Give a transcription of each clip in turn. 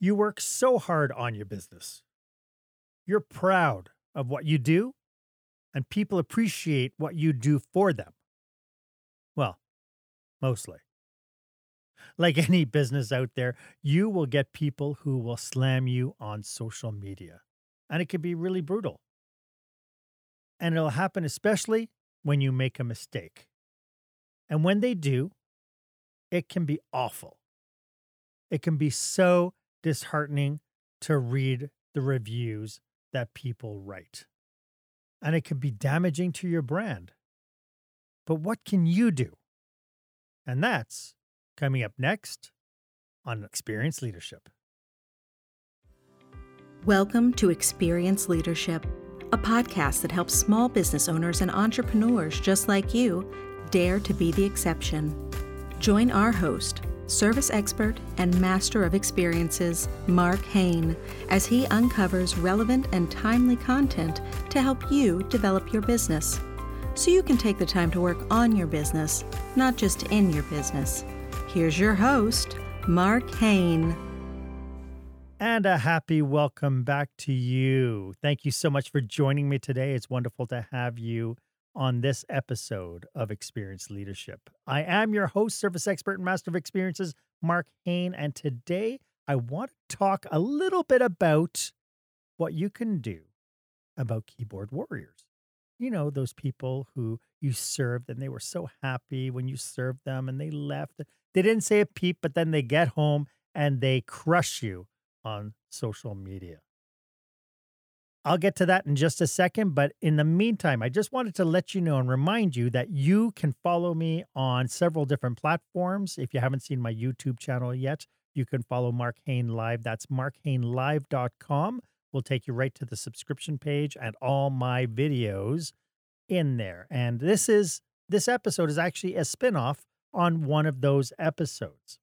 You work so hard on your business. You're proud of what you do, and people appreciate what you do for them. Well, mostly. Like any business out there, you will get people who will slam you on social media, and it can be really brutal. And it'll happen especially when you make a mistake. And when they do, it can be awful. It can be so disheartening to read the reviews that people write. And it can be damaging to your brand. But what can you do? And that's coming up next on Experience Leadership. Welcome to Experience Leadership, a podcast that helps small business owners and entrepreneurs just like you dare to be the exception. Join our host, service expert and master of experiences, Mark Hain, as he uncovers relevant and timely content to help you develop your business. So you can take the time to work on your business, not just in your business. Here's your host, Mark Hain. And a happy welcome back to you. Thank you so much for joining me today. It's wonderful to have you on this episode of Experience Leadership. I am your host, service expert and master of experiences, Mark Hain, and today I want to talk a little bit about what you can do about keyboard warriors. You know, those people who you served and they were so happy when you served them and they left. They didn't say a peep, but then they get home and they crush you on social media. I'll get to that in just a second. But in the meantime, I just wanted to let you know and remind you that you can follow me on several different platforms. If you haven't seen my YouTube channel yet, you can follow Mark Hain Live. That's markhainlive.com. We'll take you right to the subscription page and all my videos in there. And this is this episode is actually a spin-off on one of those episodes.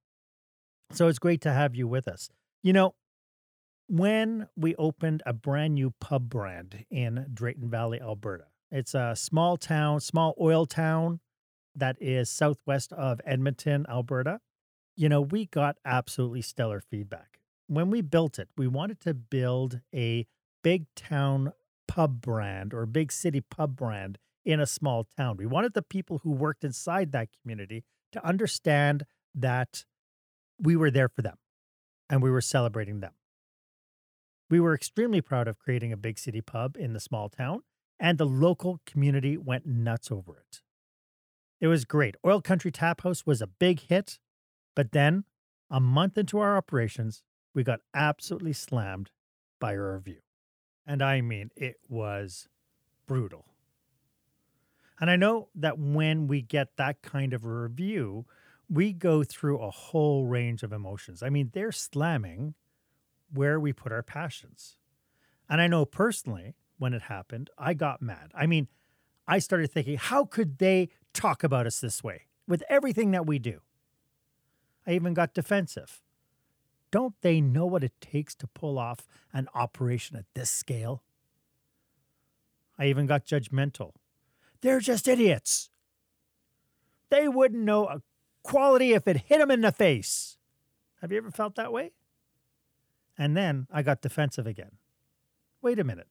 So it's great to have you with us. You know, when we opened a brand new pub brand in Drayton Valley, Alberta. It's a small town, small oil town that is southwest of Edmonton, Alberta. You know, we got absolutely stellar feedback. When we built it, we wanted to build a big town pub brand or big city pub brand in a small town. We wanted the people who worked inside that community to understand that we were there for them and we were celebrating them. We were extremely proud of creating a big city pub in the small town, and the local community went nuts over it. It was great. Oil Country Tap House was a big hit, but then, a month into our operations, we got absolutely slammed by a review. And I mean, it was brutal. And I know that when we get that kind of a review, we go through a whole range of emotions. I mean, they're slamming where we put our passions. And I know personally, when it happened, I got mad. I mean, I started thinking, how could they talk about us this way with everything that we do? I even got defensive. Don't they know what it takes to pull off an operation at this scale? I even got judgmental. They're just idiots. They wouldn't know a quality if it hit them in the face. Have you ever felt that way? And then I got defensive again. Wait a minute.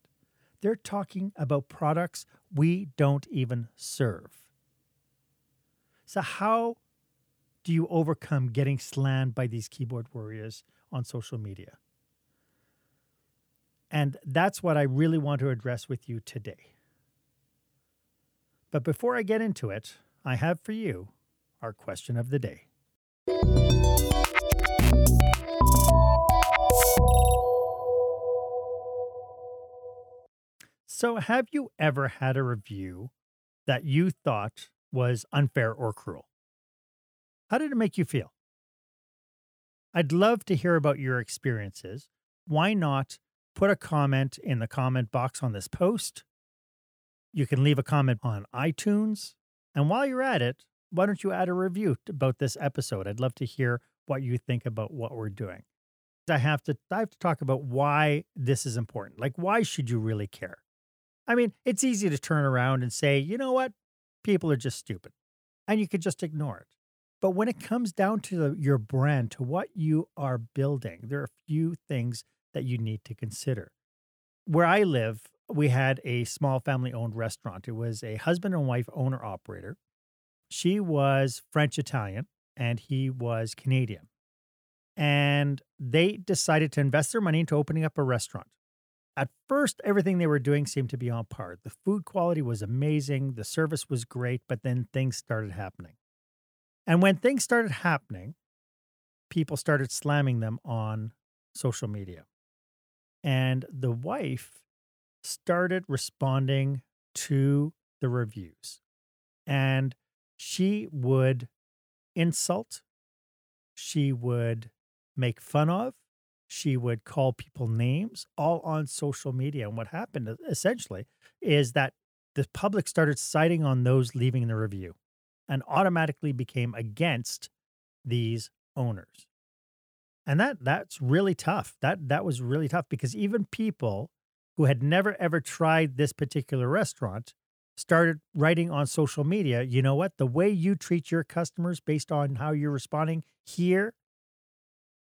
They're talking about products we don't even serve. So, how do you overcome getting slammed by these keyboard warriors on social media? And that's what I really want to address with you today. But before I get into it, I have for you our question of the day. So, have you ever had a review that you thought was unfair or cruel? How did it make you feel? I'd love to hear about your experiences. Why not put a comment in the comment box on this post? You can leave a comment on iTunes. And while you're at it, why don't you add a review about this episode? I'd love to hear what you think about what we're doing. I have to I have to talk about why this is important. Like why should you really care? I mean, it's easy to turn around and say, you know what? People are just stupid. And you could just ignore it. But when it comes down to the, your brand, to what you are building, there are a few things that you need to consider. Where I live, we had a small family owned restaurant. It was a husband and wife owner operator. She was French Italian and he was Canadian. And they decided to invest their money into opening up a restaurant. At first, everything they were doing seemed to be on par. The food quality was amazing, the service was great, but then things started happening. And when things started happening, people started slamming them on social media. And the wife started responding to the reviews. And she would insult, she would make fun of, she would call people names all on social media. And what happened essentially is that the public started citing on those leaving the review and automatically became against these owners. And that that's really tough. That that was really tough because even people who had never ever tried this particular restaurant started writing on social media, you know what? The way you treat your customers based on how you're responding here,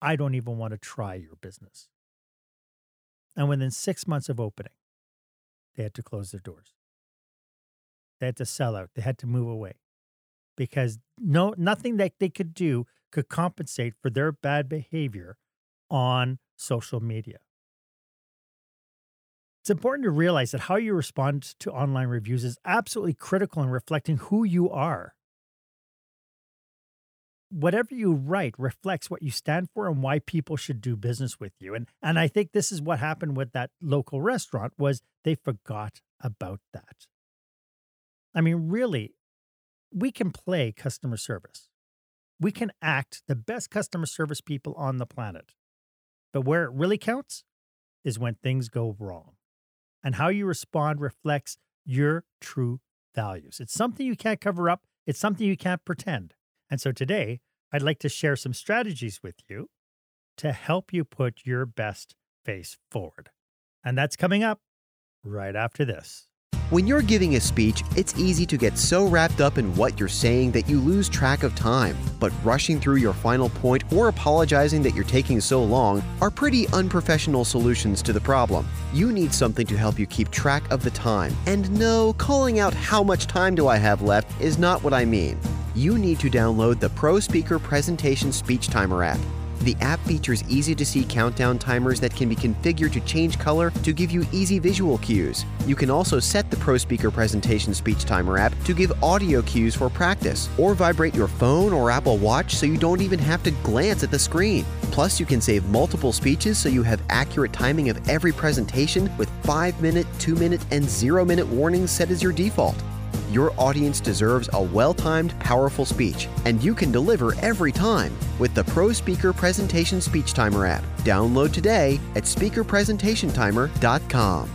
I don't even want to try your business. And within six months of opening, they had to close their doors. They had to sell out. They had to move away because no nothing that they could do could compensate for their bad behavior on social media. It's important to realize that how you respond to online reviews is absolutely critical in reflecting who you are. Whatever you write reflects what you stand for and why people should do business with you. And and I think this is what happened with that local restaurant was they forgot about that. I mean, really, we can play customer service. We can act the best customer service people on the planet. But where it really counts is when things go wrong and how you respond reflects your true values. It's something you can't cover up, it's something you can't pretend. And so today, I'd like to share some strategies with you to help you put your best face forward. And that's coming up right after this. When you're giving a speech, it's easy to get so wrapped up in what you're saying that you lose track of time. But rushing through your final point or apologizing that you're taking so long are pretty unprofessional solutions to the problem. You need something to help you keep track of the time. And no, calling out how much time do I have left is not what I mean. You need to download the Pro Speaker Presentation Speech Timer app. The app features easy to see countdown timers that can be configured to change color to give you easy visual cues. You can also set the ProSpeaker Presentation Speech Timer app to give audio cues for practice, or vibrate your phone or Apple Watch so you don't even have to glance at the screen. Plus, you can save multiple speeches so you have accurate timing of every presentation with 5 minute, 2 minute, and 0 minute warnings set as your default. Your audience deserves a well timed, powerful speech, and you can deliver every time with the Pro Speaker Presentation Speech Timer app. Download today at speakerpresentationtimer.com.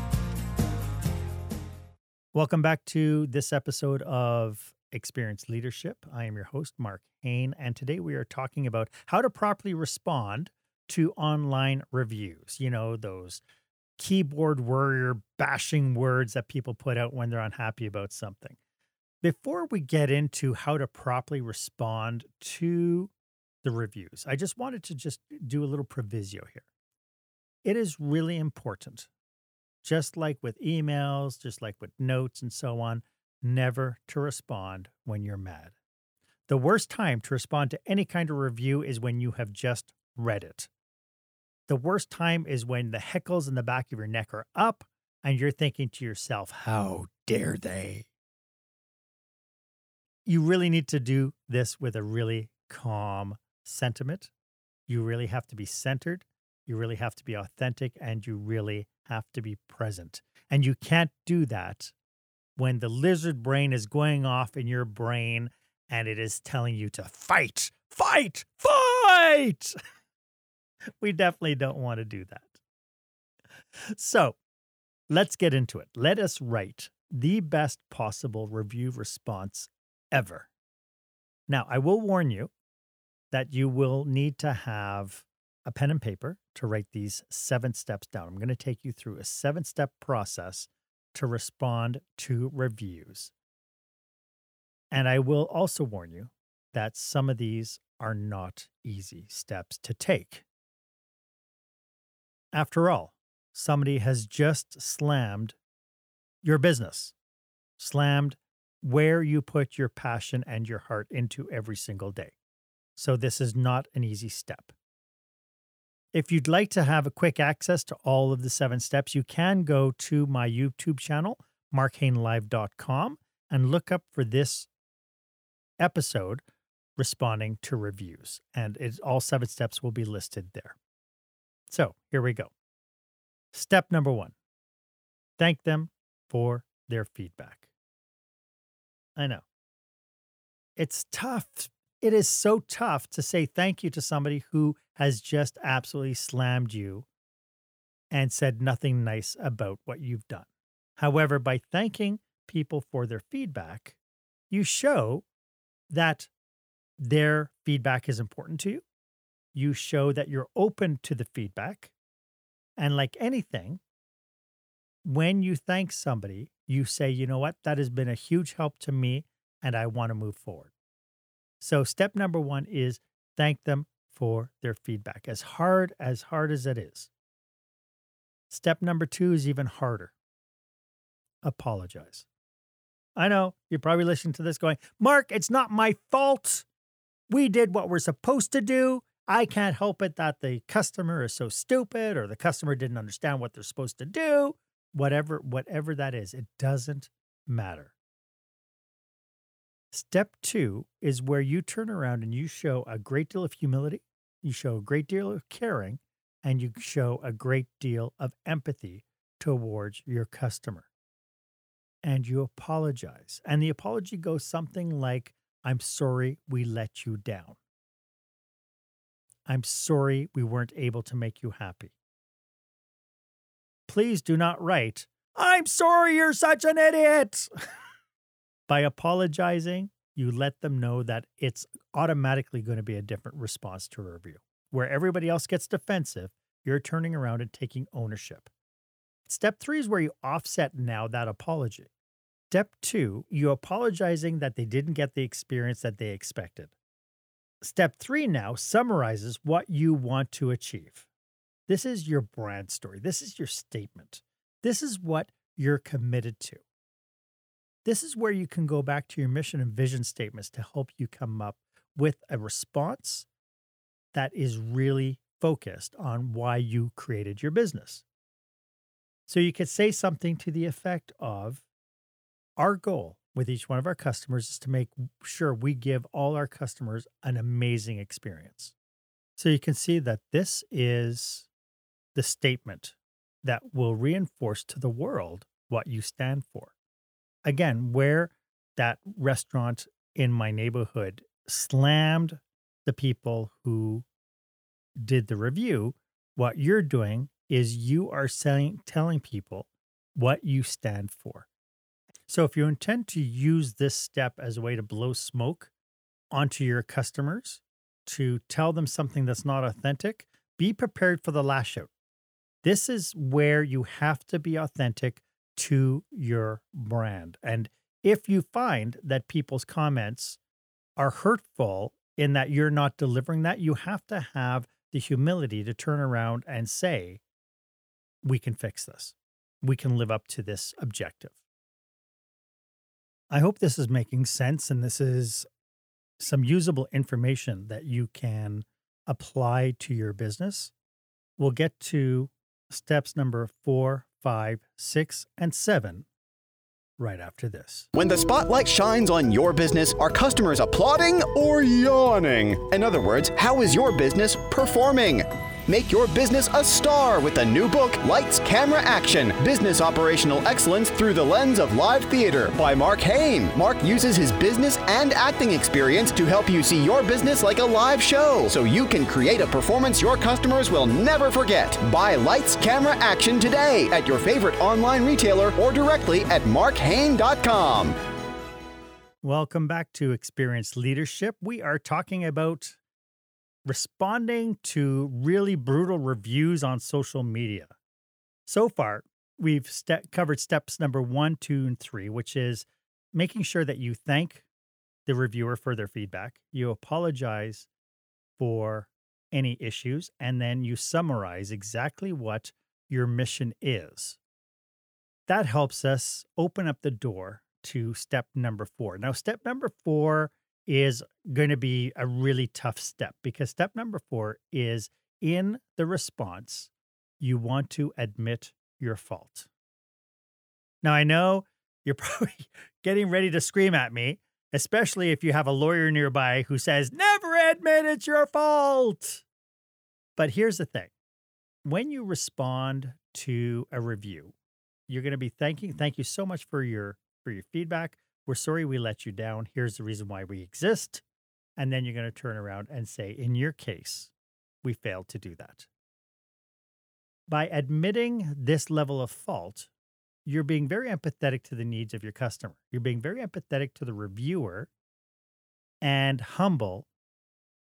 Welcome back to this episode of Experience Leadership. I am your host, Mark Hain, and today we are talking about how to properly respond to online reviews. You know, those keyboard warrior bashing words that people put out when they're unhappy about something. Before we get into how to properly respond to the reviews, I just wanted to just do a little proviso here. It is really important, just like with emails, just like with notes and so on, never to respond when you're mad. The worst time to respond to any kind of review is when you have just read it. The worst time is when the heckles in the back of your neck are up and you're thinking to yourself, how dare they? You really need to do this with a really calm sentiment. You really have to be centered. You really have to be authentic and you really have to be present. And you can't do that when the lizard brain is going off in your brain and it is telling you to fight, fight, fight. we definitely don't want to do that. So let's get into it. Let us write the best possible review response ever. Now, I will warn you that you will need to have a pen and paper to write these seven steps down. I'm going to take you through a seven step process to respond to reviews. And I will also warn you that some of these are not easy steps to take. After all, somebody has just slammed your business, slammed where you put your passion and your heart into every single day. So, this is not an easy step. If you'd like to have a quick access to all of the seven steps, you can go to my YouTube channel, markhainlive.com, and look up for this episode responding to reviews. And all seven steps will be listed there. So here we go. Step number one thank them for their feedback. I know. It's tough. It is so tough to say thank you to somebody who has just absolutely slammed you and said nothing nice about what you've done. However, by thanking people for their feedback, you show that their feedback is important to you. You show that you're open to the feedback. And like anything, when you thank somebody, you say, you know what, that has been a huge help to me and I want to move forward. So, step number one is thank them for their feedback, as hard as hard as it is. Step number two is even harder apologize. I know you're probably listening to this going, Mark, it's not my fault. We did what we're supposed to do. I can't help it that the customer is so stupid or the customer didn't understand what they're supposed to do. Whatever, whatever that is, it doesn't matter. Step two is where you turn around and you show a great deal of humility, you show a great deal of caring, and you show a great deal of empathy towards your customer. And you apologize. And the apology goes something like, I'm sorry we let you down. I'm sorry we weren't able to make you happy. Please do not write, I'm sorry you're such an idiot. By apologizing, you let them know that it's automatically going to be a different response to a review. Where everybody else gets defensive, you're turning around and taking ownership. Step three is where you offset now that apology. Step two, you apologizing that they didn't get the experience that they expected. Step three now summarizes what you want to achieve. This is your brand story. This is your statement. This is what you're committed to. This is where you can go back to your mission and vision statements to help you come up with a response that is really focused on why you created your business. So you could say something to the effect of Our goal with each one of our customers is to make sure we give all our customers an amazing experience. So you can see that this is the statement that will reinforce to the world what you stand for again, where that restaurant in my neighborhood slammed the people who did the review, what you're doing is you are saying, telling people what you stand for. So if you intend to use this step as a way to blow smoke onto your customers, to tell them something that's not authentic, be prepared for the lash out. This is where you have to be authentic to your brand. And if you find that people's comments are hurtful in that you're not delivering that, you have to have the humility to turn around and say, we can fix this. We can live up to this objective. I hope this is making sense and this is some usable information that you can apply to your business. We'll get to steps number four, five, six, and seven right after this. When the spotlight shines on your business, are customers applauding or yawning? In other words, how is your business performing? Make your business a star with the new book, Lights, Camera, Action Business Operational Excellence Through the Lens of Live Theater by Mark Hain. Mark uses his business and acting experience to help you see your business like a live show so you can create a performance your customers will never forget. Buy Lights, Camera, Action today at your favorite online retailer or directly at markhain.com. Welcome back to Experience Leadership. We are talking about responding to really brutal reviews on social media. So far, we've covered steps number one, two, and three, which is making sure that you thank the reviewer for their feedback, you apologize for any issues, and then you summarize exactly what your mission is. That helps us open up the door to step number four. Now, step number four is going to be a really tough step because step number four is in the response, you want to admit your fault. Now, I know you're probably getting ready to scream at me, especially if you have a lawyer nearby who says, never admit it's your fault. But here's the thing when you respond to a review, you're going to be thanking, thank you so much for your for your feedback. We're sorry we let you down. Here's the reason why we exist. And then you're going to turn around and say, in your case, we failed to do that. By admitting this level of fault, you're being very empathetic to the needs of your customer. You're being very empathetic to the reviewer and humble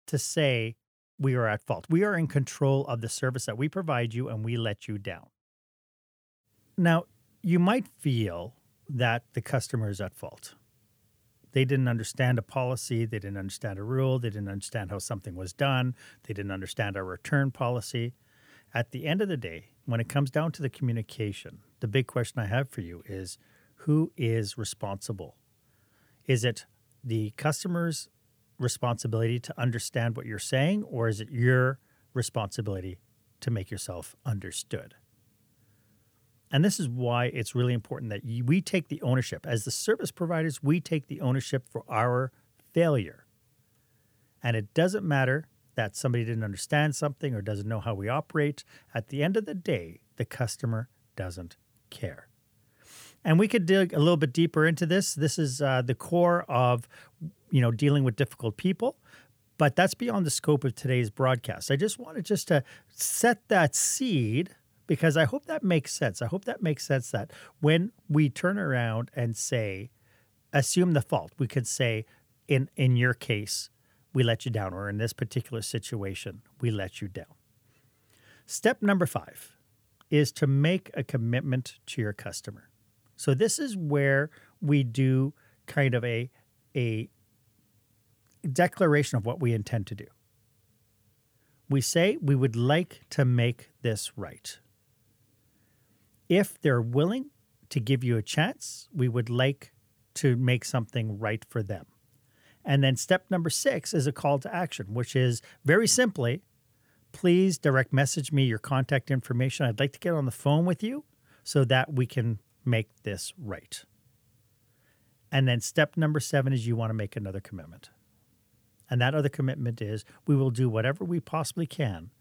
to say, we are at fault. We are in control of the service that we provide you and we let you down. Now, you might feel that the customer is at fault. They didn't understand a policy, they didn't understand a rule, they didn't understand how something was done, they didn't understand our return policy. At the end of the day, when it comes down to the communication, the big question I have for you is who is responsible? Is it the customer's responsibility to understand what you're saying, or is it your responsibility to make yourself understood? And this is why it's really important that we take the ownership. As the service providers, we take the ownership for our failure. And it doesn't matter that somebody didn't understand something or doesn't know how we operate. At the end of the day, the customer doesn't care. And we could dig a little bit deeper into this. This is uh, the core of, you know, dealing with difficult people. But that's beyond the scope of today's broadcast. I just wanted just to set that seed because I hope that makes sense. I hope that makes sense that when we turn around and say, assume the fault, we could say, in, in your case, we let you down, or in this particular situation, we let you down. Step number five is to make a commitment to your customer. So this is where we do kind of a, a declaration of what we intend to do. We say we would like to make this right. If they're willing to give you a chance, we would like to make something right for them. And then step number six is a call to action, which is very simply please direct message me your contact information. I'd like to get on the phone with you so that we can make this right. And then step number seven is you want to make another commitment. And that other commitment is we will do whatever we possibly can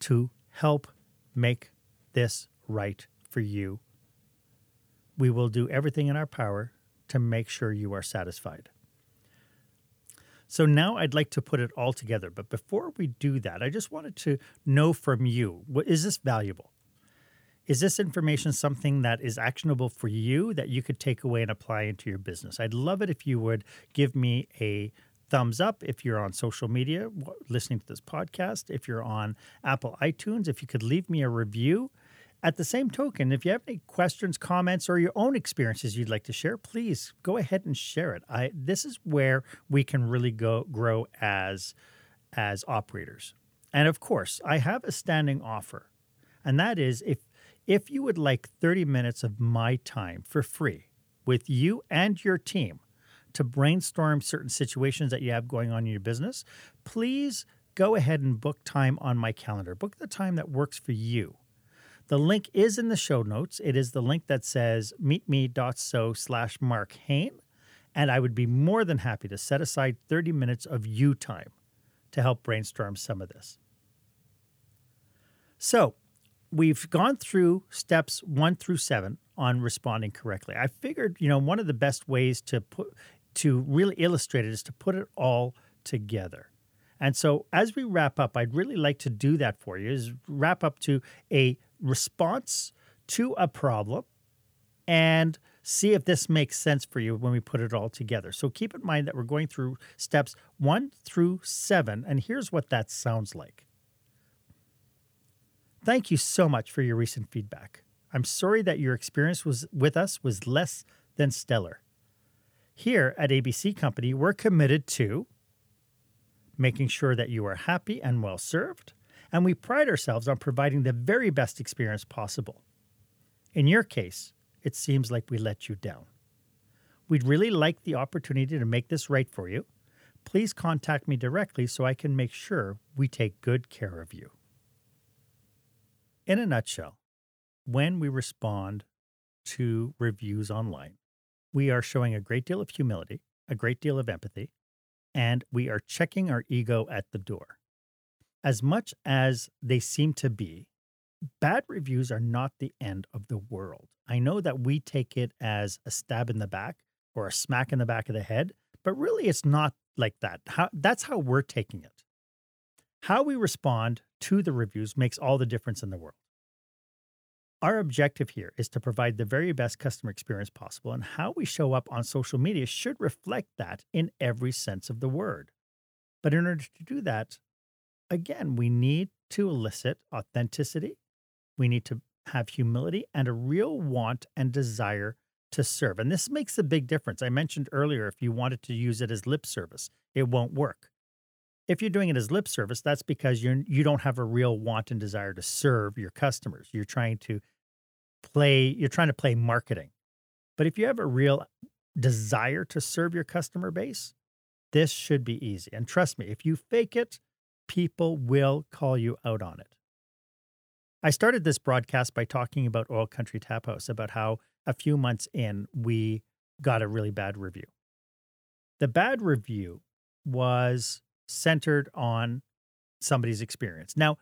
to help make this right for you. We will do everything in our power to make sure you are satisfied. So now I'd like to put it all together. But before we do that, I just wanted to know from you is this valuable? Is this information something that is actionable for you that you could take away and apply into your business? I'd love it if you would give me a thumbs up if you're on social media listening to this podcast, if you're on Apple iTunes, if you could leave me a review. At the same token, if you have any questions, comments, or your own experiences you'd like to share, please go ahead and share it. I this is where we can really go grow as as operators. And of course, I have a standing offer. And that is if if you would like 30 minutes of my time for free with you and your team to brainstorm certain situations that you have going on in your business, please go ahead and book time on my calendar. Book the time that works for you. The link is in the show notes. It is the link that says meetme.so slash Mark Hain. And I would be more than happy to set aside 30 minutes of you time to help brainstorm some of this. So we've gone through steps one through seven on responding correctly. I figured, you know, one of the best ways to put to really illustrate it is to put it all together. And so as we wrap up, I'd really like to do that for you is wrap up to a response to a problem and see if this makes sense for you when we put it all together. So keep in mind that we're going through steps one through seven, and here's what that sounds like. Thank you so much for your recent feedback. I'm sorry that your experience was with us was less than stellar. Here at ABC Company, we're committed to making sure that you are happy and well served, and we pride ourselves on providing the very best experience possible. In your case, it seems like we let you down. We'd really like the opportunity to make this right for you. Please contact me directly so I can make sure we take good care of you. In a nutshell, when we respond to reviews online, we are showing a great deal of humility, a great deal of empathy, and we are checking our ego at the door. As much as they seem to be, bad reviews are not the end of the world. I know that we take it as a stab in the back or a smack in the back of the head, but really it's not like that. How, that's how we're taking it. How we respond to the reviews makes all the difference in the world. Our objective here is to provide the very best customer experience possible, and how we show up on social media should reflect that in every sense of the word. But in order to do that, again, we need to elicit authenticity, we need to have humility and a real want and desire to serve. And this makes a big difference. I mentioned earlier if you wanted to use it as lip service, it won't work. If you're doing it as lip service, that's because you're you don't have a real want and desire to serve your customers. You're trying to play you're trying to play marketing. But if you have a real desire to serve your customer base, this should be easy. And trust me, if you fake it, people will call you out on it. I started this broadcast by talking about Oil Country Tap House, about how a few months in, we got a really bad review. The bad review was centered on somebody's experience. Now,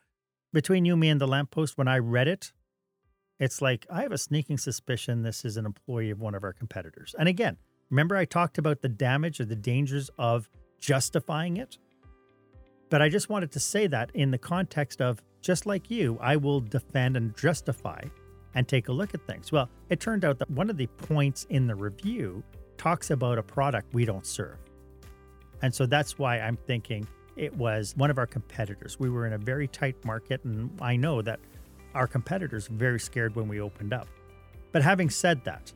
between you, me, and the lamppost, when I read it, it's like I have a sneaking suspicion this is an employee of one of our competitors. And again, remember I talked about the damage or the dangers of justifying it? But I just wanted to say that in the context of just like you, I will defend and justify and take a look at things. Well, it turned out that one of the points in the review talks about a product we don't serve. And so that's why I'm thinking it was one of our competitors. We were in a very tight market, and I know that our competitors were very scared when we opened up. But having said that,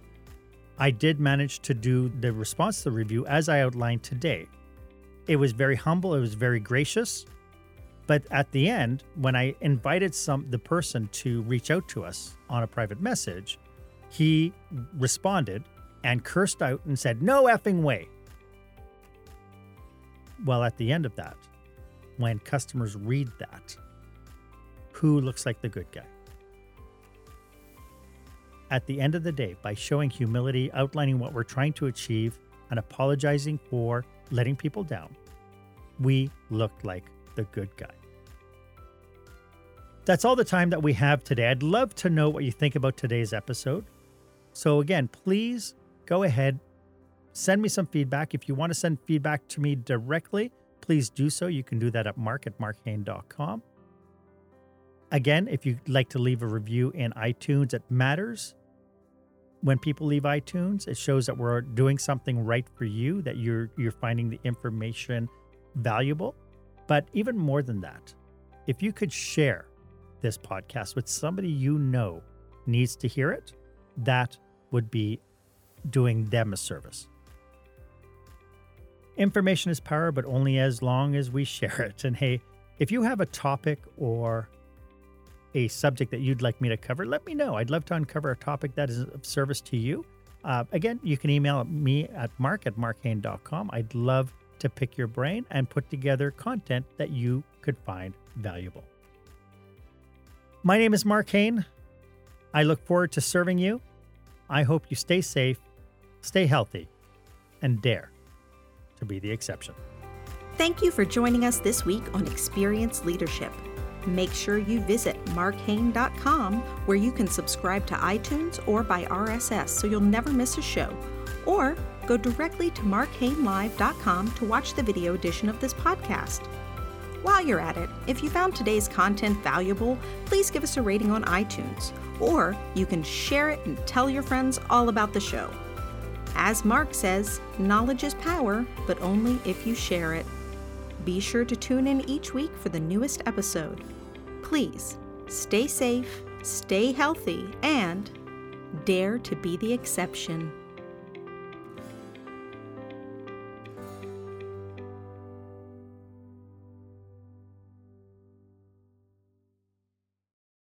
I did manage to do the response to the review as I outlined today. It was very humble, it was very gracious. But at the end, when I invited some the person to reach out to us on a private message, he responded and cursed out and said, "No effing way." Well, at the end of that, when customers read that, who looks like the good guy? At the end of the day, by showing humility, outlining what we're trying to achieve, and apologizing for letting people down, we looked like the good guy. That's all the time that we have today. I'd love to know what you think about today's episode. So, again, please go ahead, send me some feedback. If you want to send feedback to me directly, please do so. You can do that at mark at markhane.com. Again, if you'd like to leave a review in iTunes, it matters. When people leave iTunes, it shows that we're doing something right for you, that you're you're finding the information valuable. But even more than that, if you could share this podcast with somebody you know needs to hear it, that would be doing them a service. Information is power, but only as long as we share it. And hey, if you have a topic or a subject that you'd like me to cover, let me know. I'd love to uncover a topic that is of service to you. Uh, again, you can email me at mark at markhane.com. I'd love to pick your brain and put together content that you could find valuable. My name is Mark Hane. I look forward to serving you. I hope you stay safe, stay healthy, and dare to be the exception. Thank you for joining us this week on Experience Leadership. Make sure you visit markhane.com where you can subscribe to iTunes or by RSS so you'll never miss a show. Or go directly to markhanelive.com to watch the video edition of this podcast. While you're at it, if you found today's content valuable, please give us a rating on iTunes, or you can share it and tell your friends all about the show. As Mark says, knowledge is power, but only if you share it. Be sure to tune in each week for the newest episode. Please stay safe, stay healthy, and dare to be the exception.